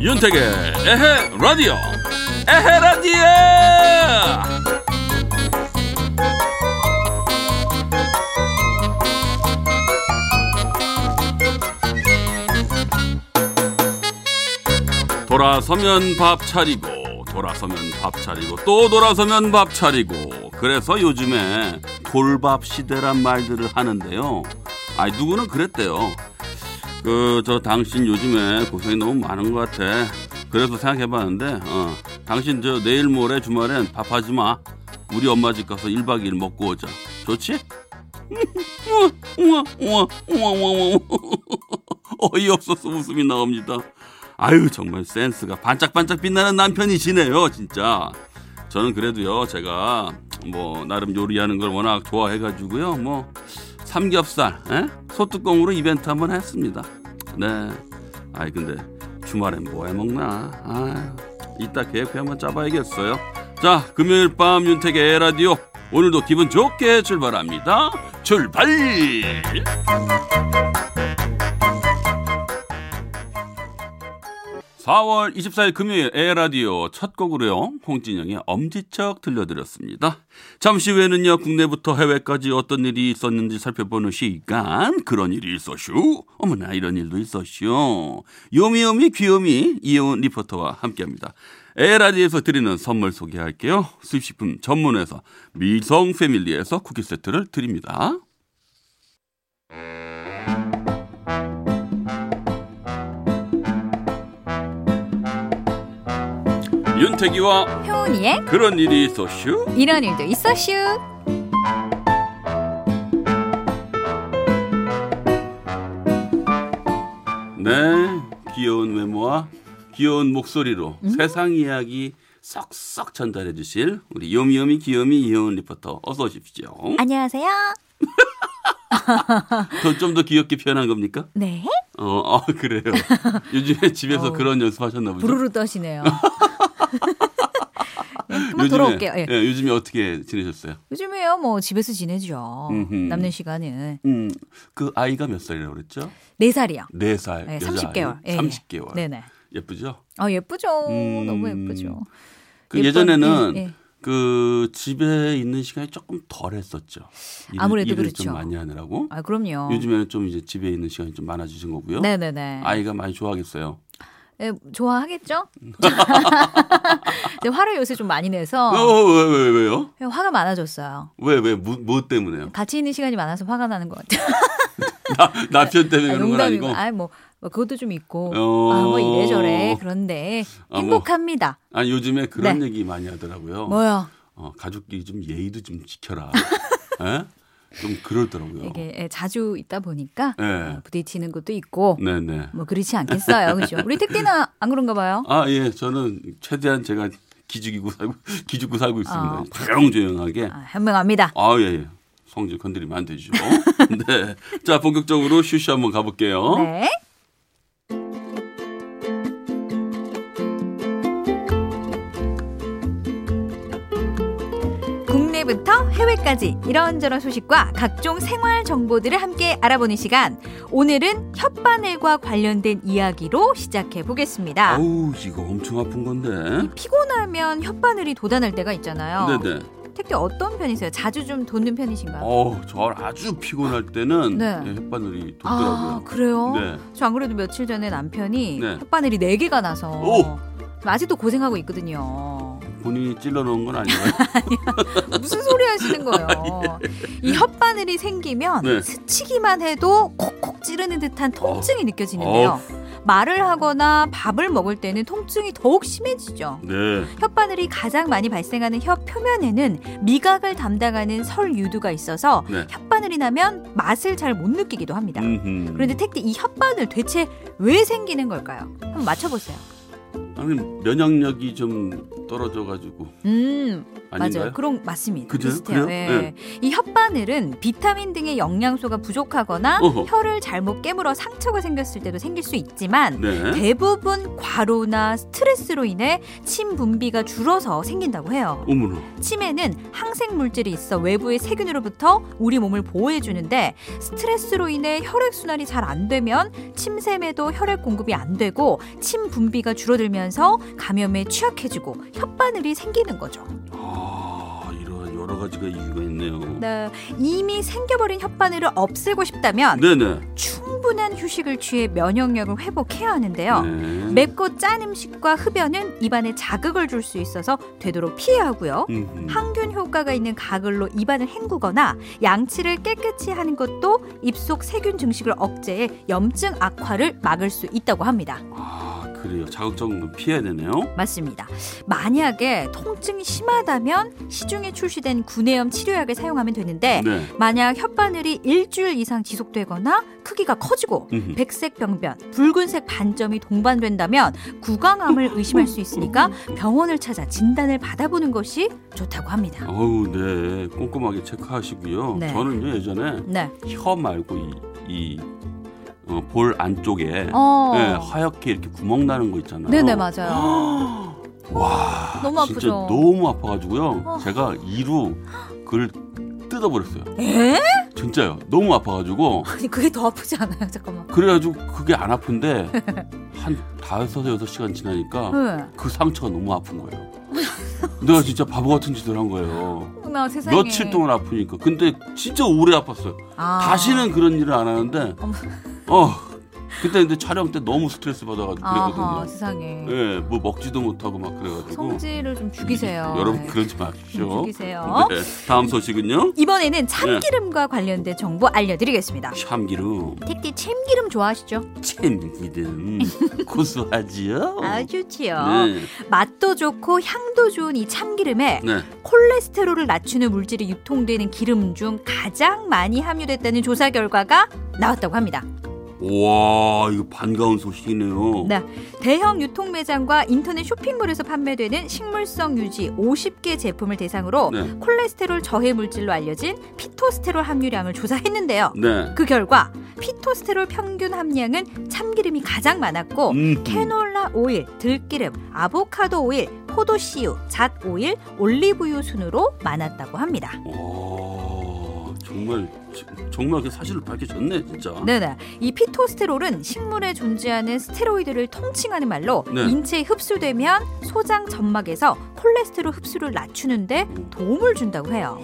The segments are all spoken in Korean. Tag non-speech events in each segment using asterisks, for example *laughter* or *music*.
윤택의 에헤 라디오. 에헤 라디오 돌아서면 밥 차리고 돌아서면 밥 차리고 또 돌아서면 밥 차리고. 그래서 요즘에 돌밥 시대란 말들을 하는데요. 아니 누구는 그랬대요. 그 저 당신 요즘에 고생이 너무 많은 것 같아. 그래서 생각해봤는데 어 당신 저 내일 모레 주말엔 밥하지 마. 우리 엄마 집 가서 1박 2일 먹고 오자. 좋지? *laughs* 어이없어서 웃음이 나옵니다 아유 정말 센스가 반짝반짝 빛나는 남편이시네요 진짜. 저는 그래도요 제가 뭐 나름 요리하는 걸 워낙 좋아해가지고요 뭐 삼겹살 에? 소뚜껑으로 이벤트 한번 했습니다. 네. 아이 근데 주말엔 뭐 해먹나? 아 이따 계획표 한번 짜봐야겠어요. 자 금요일 밤 윤택의 라디오. 오늘도 기분 좋게 출발합니다. 출발 4월 24일 금요일 에라디오 첫 곡으로요. 홍진영의 엄지척 들려드렸습니다. 잠시 후에는요. 국내부터 해외까지 어떤 일이 있었는지 살펴보는 시간. 그런 일이 있었슈. 어머나 이런 일도 있었슈. 요미요미 귀요미 이혜원 리포터와 함께합니다. 에라디에서 드리는 선물 소개할게요. 수입식품 전문회사 미성 패밀리에서 쿠키 세트를 드립니다. 윤태기와 효은이의 그런 일이 있었슈. 이런 일도 있었슈. 네, 귀여운 외모와 귀여운 목소리로 음? 세상 이야기 쏙쏙 전달해 주실 우리 요미요미 귀요미 이혜원 리포터 어서 오십시오. 안녕하세요. *laughs* 좀더 귀엽게 표현한 겁니까? 네. 어, 어 그래요. 요즘에 집에서 *laughs* 어, 그런 연습하셨나 보죠. 부르르 떠시네요. *laughs* 네, 그만 돌아올게요. 예. 예, 요즘에 어떻게 지내셨어요? 요즘에요, 뭐 집에서 지내죠. 음흠. 남는 시간은 음, 그 아이가 몇 살이라고 그랬죠? 네 살이요. 네 살. 네, 여자 30개월. 아이. 30개월. 네네. 예쁘죠? 아 예쁘죠. 음, 너무 예쁘죠. 그 예쁜- 예전에는 예, 예. 그 집에 있는 시간이 조금 덜했었죠. 일을, 아무래도 일을 그렇죠. 좀 많이 하느라고. 아 그럼요. 요즘에는 좀 이제 집에 있는 시간이 좀 많아지신 거고요. 네네네. 아이가 많이 좋아하겠어요. 예, 좋아하겠죠? 근데 화를 요새 좀 많이 내서 어, 왜, 왜, 왜요? 화가 많아졌어요. 왜, 왜, 뭐, 뭐 때문에요? 같이 있는 시간이 많아서 화가 나는 것 같아요. *laughs* 나, 남편 때문에 아, 그런 건 아니고. 아, 뭐, 뭐 그것도 좀 있고, 어. 아, 뭐 이래저래 그런데 아, 뭐. 행복합니다. 아니, 요즘에 그런 네. 얘기 많이 하더라고요. 뭐요? 어, 가족끼리 좀 예의도 좀 지켜라. 에? *laughs* 좀 그러더라고요. 이게 예, 자주 있다 보니까 네. 어, 부딪히는 것도 있고, 네네. 뭐 그렇지 않겠어요, 그렇죠? 우리 택디는 안 그런가 봐요. 아, 예. 저는 최대한 제가 기죽이고 살고, *laughs* 기죽고 살고 있습니다. 아. 조용조용하게. 아, 현명합니다. 아, 예, 예. 성질 건드리면 안 되죠. *laughs* 네. 자, 본격적으로 슈슈 한번 가볼게요. 네. 국내부터 해외까지 이런저런 소식과 각종 생활 정보들을 함께 알아보는 시간. 오늘은 혓바늘과 관련된 이야기로 시작해 보겠습니다. 아우, 이거 엄청 아픈 건데. 피곤하면 혓바늘이 돋아날 때가 있잖아요. 네네. 특히 어떤 편이세요? 자주 좀 돋는 편이신가요? 어, 저 아주 피곤할 때는 네. 예, 햇바늘이 아, 돋더라고요. 그래요? 네. 저 안 그래도 며칠 전에 남편이 네. 혓바늘이 네개가 나서 오! 아직도 고생하고 있거든요. 본인이 찔러 놓은 건 아닌가요? *laughs* 무슨 소리 하시는 거예요? *laughs* 이 혓바늘이 생기면 네. 스치기만 해도 콕콕 찌르는 듯한 통증이 느껴지는데요. 말을 하거나 밥을 먹을 때는 통증이 더욱 심해지죠. 네. 혓바늘이 가장 많이 발생하는 혀 표면에는 미각을 담당하는 설유두가 있어서 네. 혓바늘이 나면 맛을 잘 못 느끼기도 합니다. 음흠. 그런데 택디 이 혓바늘 대체 왜 생기는 걸까요? 한번 맞춰보세요. 아니 면역력이 좀 떨어져 가지고 음 아닌가요? 맞아요. 그런 맞습니다. 그죠? 비슷해요. 그래요? 예. 이 혓바늘은 비타민 등의 영양소가 부족하거나 어허. 혀를 잘못 깨물어 상처가 생겼을 때도 생길 수 있지만 네. 대부분 과로나 스트레스로 인해 침 분비가 줄어서 생긴다고 해요. 어머나. 침에는 항생 물질이 있어 외부의 세균으로부터 우리 몸을 보호해 주는데 스트레스로 인해 혈액 순환이 잘 안 되면 침샘에도 혈액 공급이 안 되고 침 분비가 줄어들면 서 감염에 취약해지고 혓바늘이 생기는 거죠. 아, 여러 가지가 이유가 있네요. 네, 이미 생겨버린 혓바늘을 없애고 싶다면 네네. 충분한 휴식을 취해 면역력을 회복해야 하는데요. 네. 맵고 짠 음식과 흡연은 입안에 자극을 줄 수 있어서 되도록 피해야 하고요. 음, 항균 효과가 있는 가글로 입안을 헹구거나 양치를 깨끗이 하는 것도 입속 세균 증식을 억제해 염증 악화를 막을 수 있다고 합니다. 아, 그래요. 자극적인 피해야 되네요. 맞습니다. 만약에 통증이 심하다면 시중에 출시된 구내염 치료약을 사용하면 되는데 네. 만약 혓바늘이 일주일 이상 지속되거나 크기가 커지고 음흠. 백색 병변, 붉은색 반점이 동반된다면 구강암을 *laughs* 의심할 수 있으니까 병원을 찾아 진단을 받아보는 것이 좋다고 합니다. 어우, 네. 꼼꼼하게 체크하시고요. 네. 저는요, 예전에 네. 혀 말고 이, 이 어, 볼 안쪽에 어. 네, 하얗게 이렇게 구멍 나는 거 있잖아요. 네네 맞아요. *gasps* 와, 너무 진짜 아프죠? 너무 아파가지고요. 어. 제가 이루 그걸 뜯어버렸어요. *gasps* 에? 진짜요. 너무 아파가지고 아니 그게 더 아프지 않아요? 잠깐만. 그래가지고 그게 안 아픈데 한 다섯 여섯 시간 지나니까 네. 그 상처가 너무 아픈 거예요. 내가 진짜 바보 같은 짓을 한 거예요. 나 세상에. 며칠 동안 아프니까. 근데 진짜 오래 아팠어요. 아. 다시는 그런 일을 안 하는데, 어, 그때 근데 촬영 때 너무 스트레스 받아가지고 아하 그랬거든요. 세상에. 예, 뭐 먹지도 못하고 막 그래가지고. 성질을 좀 죽이세요. 여러분 네. 그러지 좀 마십시오. 죽이세요. 네, 다음 소식은요. 이번에는 참기름과 관련된 정보 알려드리겠습니다. 참기름, 택디 참기름 좋아하시죠? 참기름, *laughs* 고소하지요. 아 좋지요. 네, 맛도 좋고 향도 좋은 이 참기름에 네. 콜레스테롤을 낮추는 물질이 유통되는 기름 중 가장 많이 함유됐다는 조사 결과가 나왔다고 합니다. 와, 이거 반가운 소식이네요. 네. 대형 유통 매장과 인터넷 쇼핑몰에서 판매되는 식물성 유지 50개 제품을 대상으로 네, 콜레스테롤 저해 물질로 알려진 피토스테롤 함유량을 조사했는데요. 네. 그 결과 피토스테롤 평균 함량은 참기름이 가장 많았고 음. 캐놀라 오일, 들기름, 아보카도 오일, 포도씨유, 잣 오일, 올리브유 순으로 많았다고 합니다. 와, 정말 정말 그 사실을 밝혀졌네, 진짜. 네네. 이 피토스테롤은 식물에 존재하는 스테로이드를 통칭하는 말로 네. 인체에 흡수되면 소장 점막에서 콜레스테롤 흡수를 낮추는데 도움을 준다고 해요.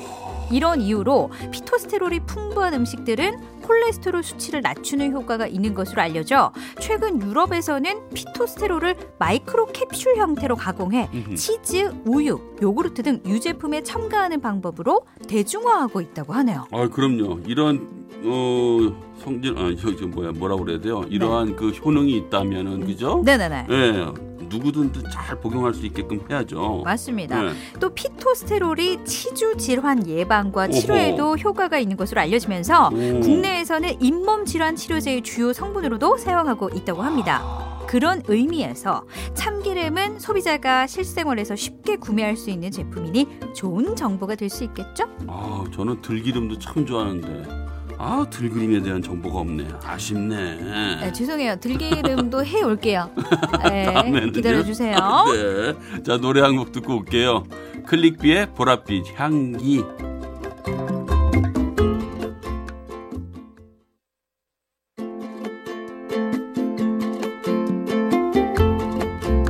이런 이유로 피토스테롤이 풍부한 음식들은 콜레스테롤 수치를 낮추는 효과가 있는 것으로 알려져 최근 유럽에서는 피토스테롤을 마이크로 캡슐 형태로 가공해 음흠. 치즈, 우유, 요구르트 등 유제품에 첨가하는 방법으로 대중화하고 있다고 하네요. 아, 그럼요. 이런 어 성질 아, 뭐야 뭐라 그래야 돼요? 이러한 그 효능이 있다면은 그죠? 네네네. 예. 누구든 잘 복용할 수 있게끔 해야죠. 맞습니다. 네. 또 피토스테롤이 치주 질환 예방과 오호. 치료에도 효과가 있는 것으로 알려지면서 오. 국내에서는 잇몸 질환 치료제의 주요 성분으로도 사용하고 있다고 합니다. 그런 의미에서 참기름은 소비자가 실생활에서 쉽게 구매할 수 있는 제품이니 좋은 정보가 될 수 있겠죠? 아, 저는 들기름도 참 좋아하는데 아, 들기름에 대한 정보가 없네. 아쉽네. 네, 죄송해요. 들기름도 해 올게요. *laughs* 네, 다음에는요. 기다려 주세요. *laughs* 네. 자, 노래 한 곡 듣고 올게요. 클릭비의 보랏빛 향기.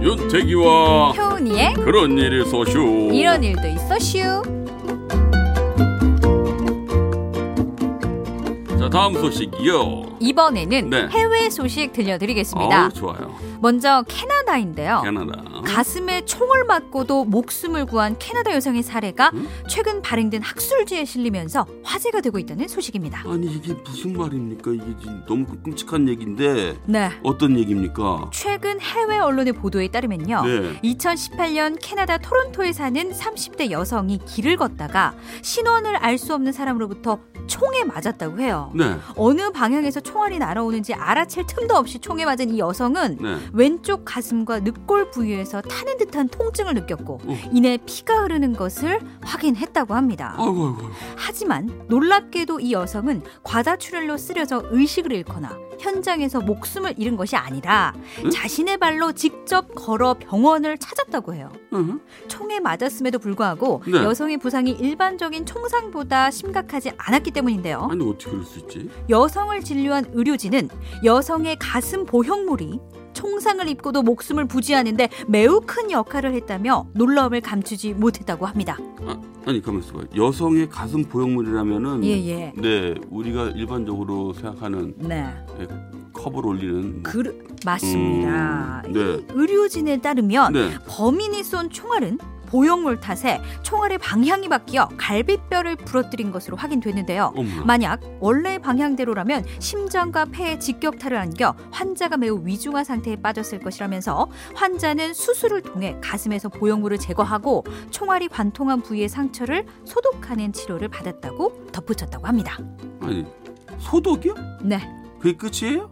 윤태기와 효은이의 그런 일이 소슈. 이런 일도 있어 슈. 다음 소식이요. 이번에는 네. 해외 소식 들려드리겠습니다. 어우, 좋아요. 먼저 캐나다인데요. 캐나다. 가슴에 총을 맞고도 목숨을 구한 캐나다 여성의 사례가 음? 최근 발행된 학술지에 실리면서 화제가 되고 있다는 소식입니다. 아니 이게 무슨 말입니까? 이게 너무 끔찍한 얘기인데 네. 어떤 얘기입니까? 최근 해외 언론의 보도에 따르면요. 네. 2018년 캐나다 토론토에 사는 30대 여성이 길을 걷다가 신원을 알 수 없는 사람으로부터 총에 맞았다고 해요. 네. 어느 방향에서 총알이 날아오는지 알아챌 틈도 없이 총에 맞은 이 여성은 네. 왼쪽 가슴과 늑골 부위에서 타는 듯한 통증을 느꼈고 어. 이내 피가 흐르는 것을 확인했다고 합니다. 아이고 아이고. 하지만 놀랍게도 이 여성은 과다출혈로 쓰려져 의식을 잃거나 현장에서 목숨을 잃은 것이 아니라 응? 자신의 발로 직접 걸어 병원을 찾았다고 해요. 응? 총에 맞았음에도 불구하고 네. 여성의 부상이 일반적인 총상보다 심각하지 않았기 때문인데요. 아니 어떻게 그럴 수 있지? 여성을 진료한 의료진은 여성의 가슴 보형물이 총상을 입고도 목숨을 부지하는데 매우 큰 역할을 했다며 놀라움을 감추지 못했다고 합니다. 아 니 가만 있어봐. 여성의 가슴 보형물이라면은 예 예. 네 우리가 일반적으로 생각하는 네. 컵을 올리는 뭐- 그 맞습니다. 음, 네. 이 의료진에 따르면 네. 범인이 쏜 총알은 보형물 탓에 총알의 방향이 바뀌어 갈비뼈를 부러뜨린 것으로 확인됐는데요. 어머나. 만약 원래 방향대로라면 심장과 폐에 직격탄을 안겨 환자가 매우 위중한 상태에 빠졌을 것이라면서 환자는 수술을 통해 가슴에서 보형물을 제거하고 총알이 관통한 부위의 상처를 소독하는 치료를 받았다고 덧붙였다고 합니다. 아니 소독이요? 네. 그게 끝이에요?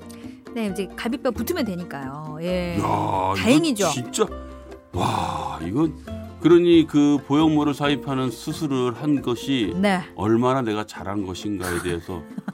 네, 이제 갈비뼈 붙으면 되니까요. 예. 야, 다행이죠. 진짜 와 이건 그러니 그 보형물을 삽입하는 수술을 한 것이 네. 얼마나 내가 잘한 것인가에 대해서 다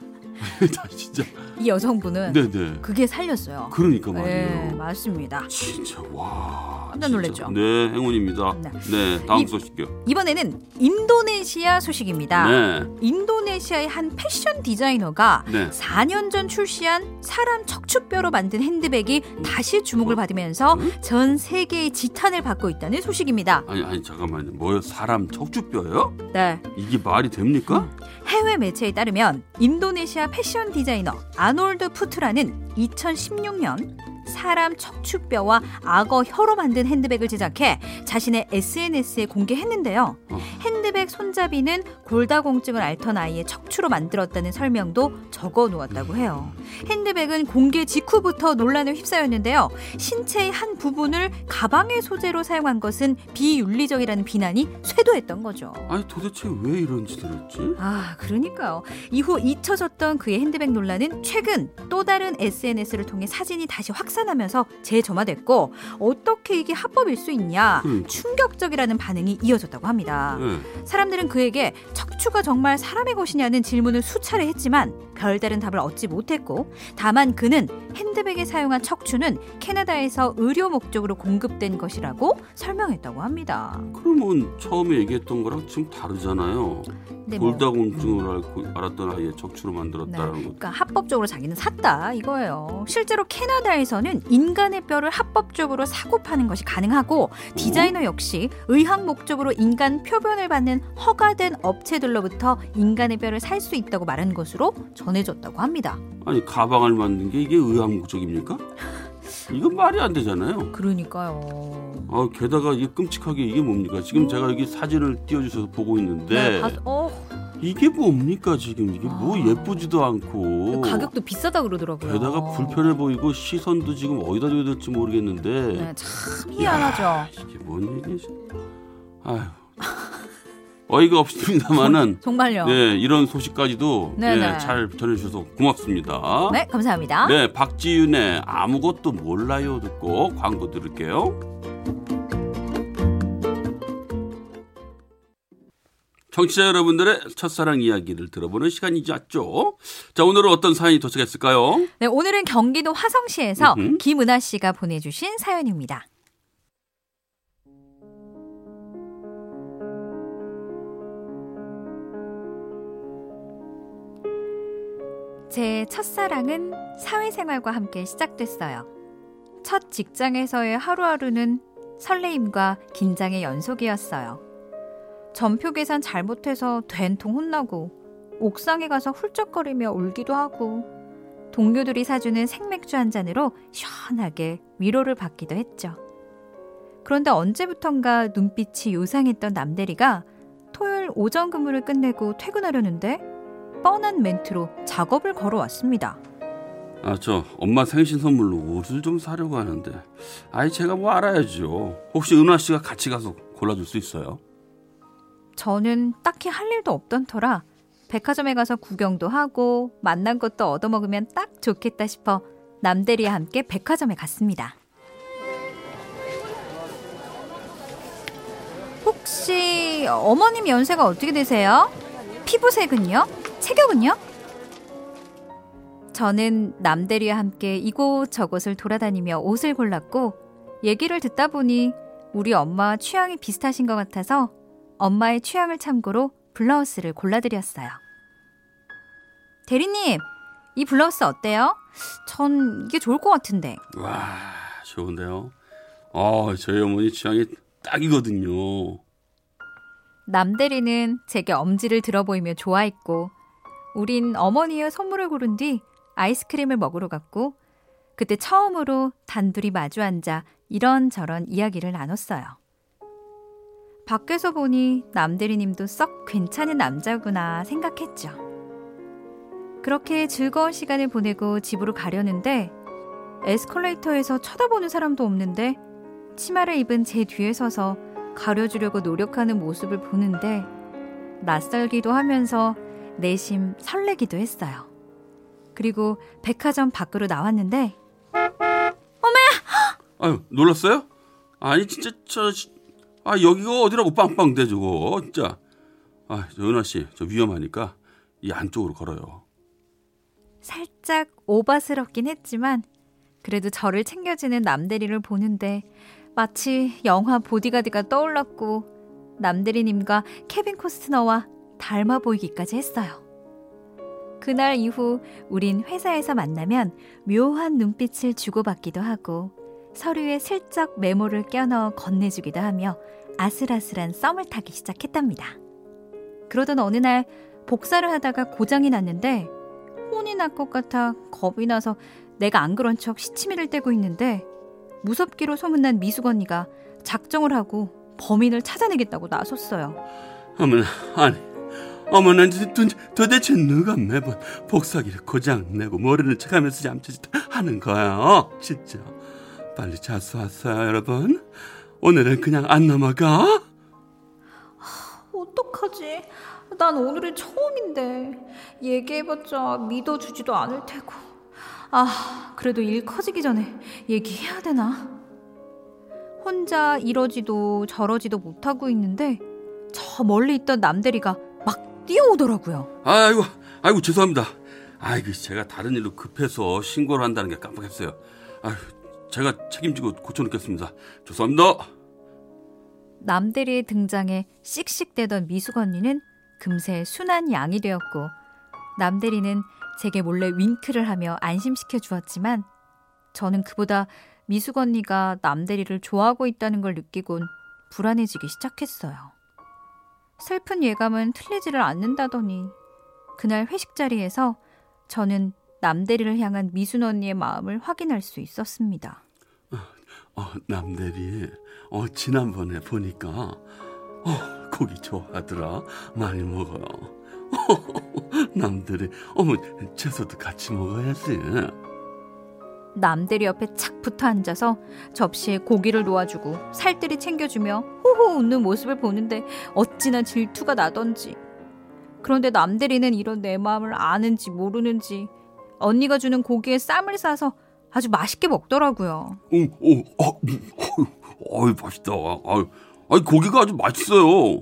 *laughs* 진짜 이 여성분은 네네 그게 살렸어요. 그러니까 네, 말이에요. 맞습니다. 진짜 와 깜짝. 놀랐죠? 네 행운입니다. 네. 네, 다음 이- 소식이요. 이번에는 인도네시아 소식입니다. 네, 인도네시아의 한 패션 디자이너가 네. 4년 전 출시한 사람 척추뼈로 만든 핸드백이 다시 주목을 받으면서 음? 전 세계의 지탄을 받고 있다는 소식입니다. 아니 아니 잠깐만요. 뭐요? 사람 척추뼈요? 네. 이게 말이 됩니까? 해외 매체에 따르면 인도네시아 패션 디자이너 아놀드 푸트라는 2016년 사람 척추뼈와 악어 혀로 만든 핸드백을 제작해 자신의 SNS에 공개했는데요. 어. 핸드백 손잡이는 골다공증을 앓던 아이의 척추로 만들었다는 설명도 적어 놓았다고 해요. 핸드백은 공개 직후부터 논란에 휩싸였는데요. 신체의 한 부분을 가방의 소재로 사용한 것은 비윤리적이라는 비난이 쇄도했던 거죠. 아니 도대체 왜 이런 짓을 했지? 아, 그러니까요. 이후 잊혀졌던 그의 핸드백 논란은 최근 또 다른 SNS를 통해 사진이 다시 확산 하면서 재점화됐고 어떻게 이게 합법일 수 있냐 그러니까. 충격적이라는 반응이 이어졌다고 합니다. 네. 사람들은 그에게 척추가 정말 사람의 것이냐는 질문을 수차례 했지만 별다른 답을 얻지 못했고 다만 그는 핸드백에 사용한 척추는 캐나다에서 의료 목적으로 공급된 것이라고 설명했다고 합니다. 그러면 처음에 얘기했던 거랑 지금 다르잖아요. 근데 뭐 골다공증을 앓고 알았던 아이의 척추로 만들었다는 거. 그러니까 합법적으로 자기는 샀다 이거예요. 실제로 캐나다에서는 인간의 뼈를 합법적으로 사고 파는 것이 가능하고 디자이너 역시 의학 목적으로 인간 표변을 받는 허가된 업체들로부터 인간의 뼈를 살 수 있다고 말한 것으로 전해졌다고 합니다. 아니 가방을 만든 게 이게 의학 목적입니까? 이건 말이 안 되잖아요. 그러니까요. 아 게다가 이게 끔찍하게 이게 뭡니까? 지금 제가 여기 사진을 띄워주셔서 보고 있는데 네, 가- 어, 이게 뭡니까 지금 이게 뭐 아. 예쁘지도 않고 가격도 비싸다 그러더라고요. 게다가 불편해 보이고 시선도 지금 어디다 줘야 될지 모르겠는데 네, 참 희한하죠. 이게 뭔 얘기지? 아휴 어이가 없습니다만은 정말요. 네 이런 소식까지도 네. 잘 전해주셔서 고맙습니다. 네, 감사합니다. 네, 박지윤의 아무것도 몰라요 듣고 광고 들을게요. 청취자 여러분들의 첫사랑 이야기를 들어보는 시간이죠. 자, 오늘은 어떤 사연이 도착했을까요? 네, 오늘은 경기도 화성시에서. 김은아 씨가 보내주신 사연입니다. 제 첫사랑은 사회생활과 함께 시작됐어요. 첫 직장에서의 하루하루는 설레임과 긴장의 연속이었어요. 전표 계산 잘못해서 된통 혼나고 옥상에 가서 훌쩍거리며 울기도 하고 동료들이 사주는 생맥주 한 잔으로 시원하게 위로를 받기도 했죠. 그런데 언제부턴가 눈빛이 요상했던 남대리가 토요일 오전 근무를 끝내고 퇴근하려는데 뻔한 멘트로 작업을 걸어왔습니다. 아, 저 엄마 생신 선물로 옷을 좀 사려고 하는데. 아이 제가 뭐 알아야죠. 혹시 은화 씨가 같이 가서 골라줄 수 있어요? 저는 딱히 할 일도 없던 터라 백화점에 가서 구경도 하고 만난 것도 얻어먹으면 딱 좋겠다 싶어 남대리와 함께 백화점에 갔습니다. 혹시 어머님 연세가 어떻게 되세요? 피부색은요? 체격은요? 저는 남대리와 함께 이곳저곳을 돌아다니며 옷을 골랐고 얘기를 듣다 보니 우리 엄마와 취향이 비슷하신 것 같아서 엄마의 취향을 참고로 블라우스를 골라드렸어요. 대리님, 이 블라우스 어때요? 전 이게 좋을 것 같은데. 와, 좋은데요? 아, 저희 어머니 취향이 딱이거든요. 남대리는 제게 엄지를 들어 보이며 좋아했고, 우린 어머니의 선물을 고른 뒤 아이스크림을 먹으러 갔고, 그때 처음으로 단둘이 마주 앉아 이런저런 이야기를 나눴어요. 밖에서 보니 남대리님도 썩 괜찮은 남자구나 생각했죠. 그렇게 즐거운 시간을 보내고 집으로 가려는데 에스컬레이터에서 쳐다보는 사람도 없는데 치마를 입은 제 뒤에 서서 가려주려고 노력하는 모습을 보는데 낯설기도 하면서 내심 설레기도 했어요. 그리고 백화점 밖으로 나왔는데 아유, 놀랐어요? 아니, 진짜, 저, 아, 여기가 어디라고 빵빵대, 저거. 진짜. 아, 저 은하 씨, 저 위험하니까 이 안쪽으로 걸어요. 살짝 오바스럽긴 했지만 그래도 저를 챙겨주는 남대리를 보는데 마치 영화 보디가드가 떠올랐고 남대리님과 케빈 코스트너와 닮아 보이기까지 했어요. 그날 이후 우린 회사에서 만나면 묘한 눈빛을 주고받기도 하고 서류에 슬쩍 메모를 껴넣어 건네주기도 하며 아슬아슬한 썸을 타기 시작했답니다. 그러던 어느 날 복사를 하다가 고장이 났는데 혼이 날 것 같아 겁이 나서 내가 안 그런 척 시치미를 떼고 있는데 무섭기로 소문난 미숙 언니가 작정을 하고 범인을 찾아내겠다고 나섰어요. 어머나, 아니, 어머나, 도, 도대체 누가 매번 복사기를 고장 내고 모르는 척하면서 잠짓 하는 거야? 어? 진짜. 빨리 자수 왔어요, 여러분. 오늘은 그냥 안 넘어가. 어떡하지? 난 오늘이 처음인데 얘기해봤자 믿어주지도 않을 테고. 아, 그래도 일 커지기 전에 얘기해야 되나? 혼자 이러지도 저러지도 못하고 있는데 저 멀리 있던 남대리가 막 뛰어오더라고요. 아이고, 아이고 죄송합니다. 아이고 제가 다른 일로 급해서 신고를 한다는 게 깜빡했어요. 아유, 제가 책임지고 고쳐놓겠습니다. 죄송합니다. 남대리의 등장에 씩씩대던 미숙 언니는 금세 순한 양이 되었고 남대리는 제게 몰래 윙크를 하며 안심시켜 주었지만 저는 그보다 미숙 언니가 남대리를 좋아하고 있다는 걸 느끼곤 불안해지기 시작했어요. 슬픈 예감은 틀리지를 않는다더니 그날 회식 자리에서 저는 남대리를 향한 미순 언니의 마음을 확인할 수 있었습니다. 어, 남대리, 어, 지난번에 보니까, 어, 고기 좋아하더라. 많이 먹어요. *laughs* 남들이, 어머, 채소도 같이 먹어야지. 남대리 옆에 착 붙어 앉아서 접시에 고기를 놓아주고 살뜰히 챙겨주며 호호 웃는 모습을 보는데 어찌나 질투가 나던지. 그런데 남대리는 이런 내 마음을 아는지 모르는지 언니가 주는 고기에 쌈을 싸서 아주 맛있게 먹더라고요. 오, 오, 어, 어이 맛있다. 아유, 아니 고기가 아주 맛있어요.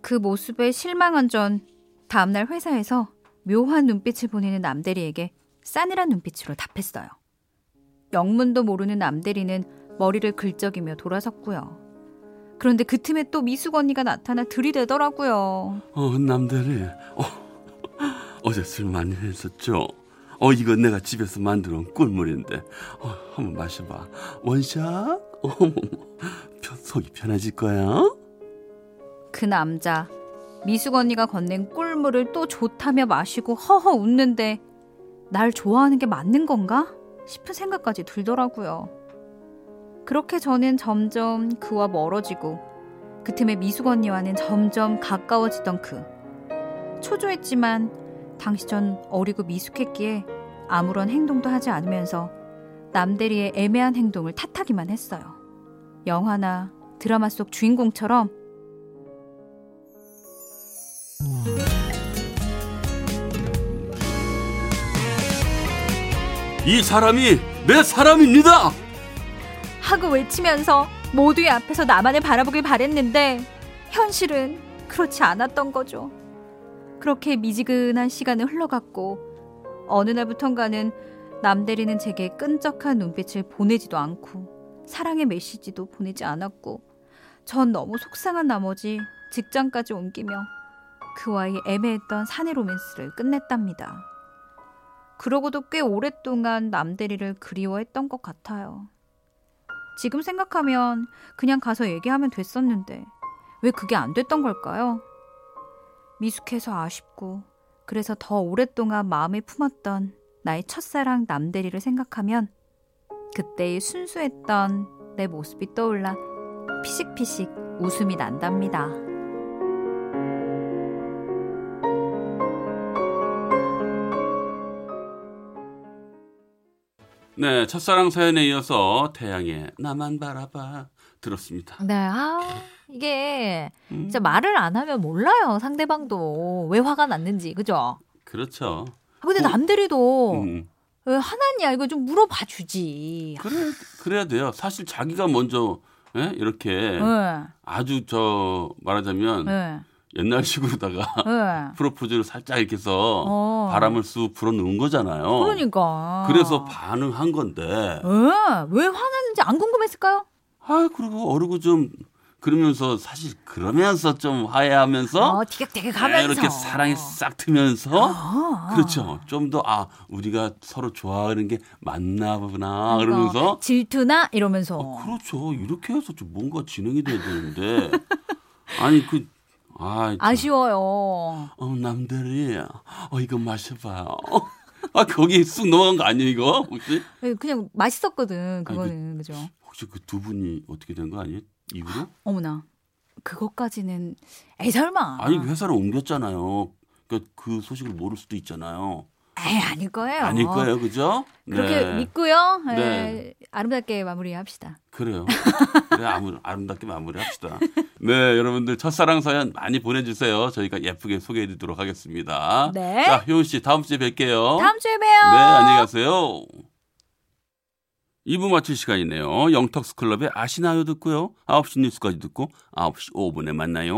그 모습에 실망한 전 다음날 회사에서 묘한 눈빛을 보내는 남대리에게 싸늘한 눈빛으로 답했어요. 영문도 모르는 남대리는 머리를 긁적이며 돌아섰고요. 그런데 그 틈에 또 미숙 언니가 나타나 들이대더라고요. 어, 남대리, 어, *laughs* 어제 술 많이 했었죠? 어, 이거 내가 집에서 만들어 온 꿀물인데, 어, 한번 마셔봐. 원샷? *laughs* 어, 속이 편해질 거야? 그 남자, 미숙 언니가 건넨 꿀물을 또 좋다며 마시고 허허 웃는데, 날 좋아하는 게 맞는 건가? 싶은 생각까지 들더라고요. 그렇게 저는 점점 그와 멀어지고, 그 틈에 미숙 언니와는 점점 가까워지던 그. 초조했지만 당시 전 어리고 미숙했기에 아무런 행동도 하지 않으면서 남대리의 애매한 행동을 탓하기만 했어요. 영화나 드라마 속 주인공처럼 이 사람이 내 사람입니다. 하고 외치면서 모두의 앞에서 나만을 바라보길 바랬는데 현실은 그렇지 않았던 거죠. 그렇게 미지근한 시간은 흘러갔고 어느 날부턴가는 남 대리는 제게 끈적한 눈빛을 보내지도 않고 사랑의 메시지도 보내지 않았고 전 너무 속상한 나머지 직장까지 옮기며 그와의 애매했던 사내 로맨스를 끝냈답니다. 그러고도 꽤 오랫동안 남대리를 그리워했던 것 같아요. 지금 생각하면 그냥 가서 얘기하면 됐었는데 왜 그게 안 됐던 걸까요? 미숙해서 아쉽고 그래서 더 오랫동안 마음에 품었던 나의 첫사랑 남대리를 생각하면 그때의 순수했던 내 모습이 떠올라 피식피식 웃음이 난답니다. 네, 첫사랑 사연에 이어서 태양의 나만 바라봐 들었습니다. 네, 아 이게 음, 진짜 말을 안 하면 몰라요 상대방도 왜 화가 났는지 그죠? 그렇죠. 아, 근데 어, 남들이도 음, 왜 화났냐 이거 좀 물어봐 주지. 그래 그래야 돼요. 사실 자기가 먼저 예? 이렇게 네, 아주 저 말하자면 네, 옛날식으로다가 네. *laughs* 프로포즈를 살짝 이렇게 해서 어. 바람을 쑥 불어넣은 거잖아요. 그러니까. 그래서 반응한 건데. 예, 왜 화났는지 안 궁금했을까요? 아 그리고 어르고 좀 그러면서 사실 그러면서 좀 화해하면서 어, 티격태격 하면서 이렇게 사랑이 싹 트면서 아. 그렇죠. 좀 더 아 우리가 서로 좋아하는 게 맞나 보나 그러니까 그러면서 질투나 이러면서 어, 그렇죠. 이렇게 해서 좀 뭔가 진행이 돼야 되는데 *laughs* 아니 그 아, 참. 아쉬워요. 어, 남들이 어 이거 마셔봐요. *laughs* 아 거기 쑥 넘어간 거 아니에요 이거 혹시? 네, 그냥 맛있었거든 그거는 그 죠? 혹시 그 두 분이 어떻게 된 거 아니에요? 이후로? *gasps* 어머나 그것까지는 에이 설마. 아니 회사를 옮겼잖아요. 그러니까 그 소식을 모를 수도 있잖아요. 에이 아닐 거예요. 아닐 거예요, 그죠? 그렇게 네. 믿고요. 예, 네. 아름답게 마무리합시다. 그래요. 그래 아무, 아름답게 마무리합시다. 네, 여러분들 첫사랑 사연 많이 보내주세요. 저희가 예쁘게 소개해드리도록 하겠습니다. 네. 자, 효은 씨 다음 주에 뵐게요. 다음 주에 봬요. 네, 안녕히 가세요. 2부 마칠 시간이네요. 영턱스 클럽의 아시나요 듣고요. 9시 뉴스까지 듣고 9시 5분에 만나요.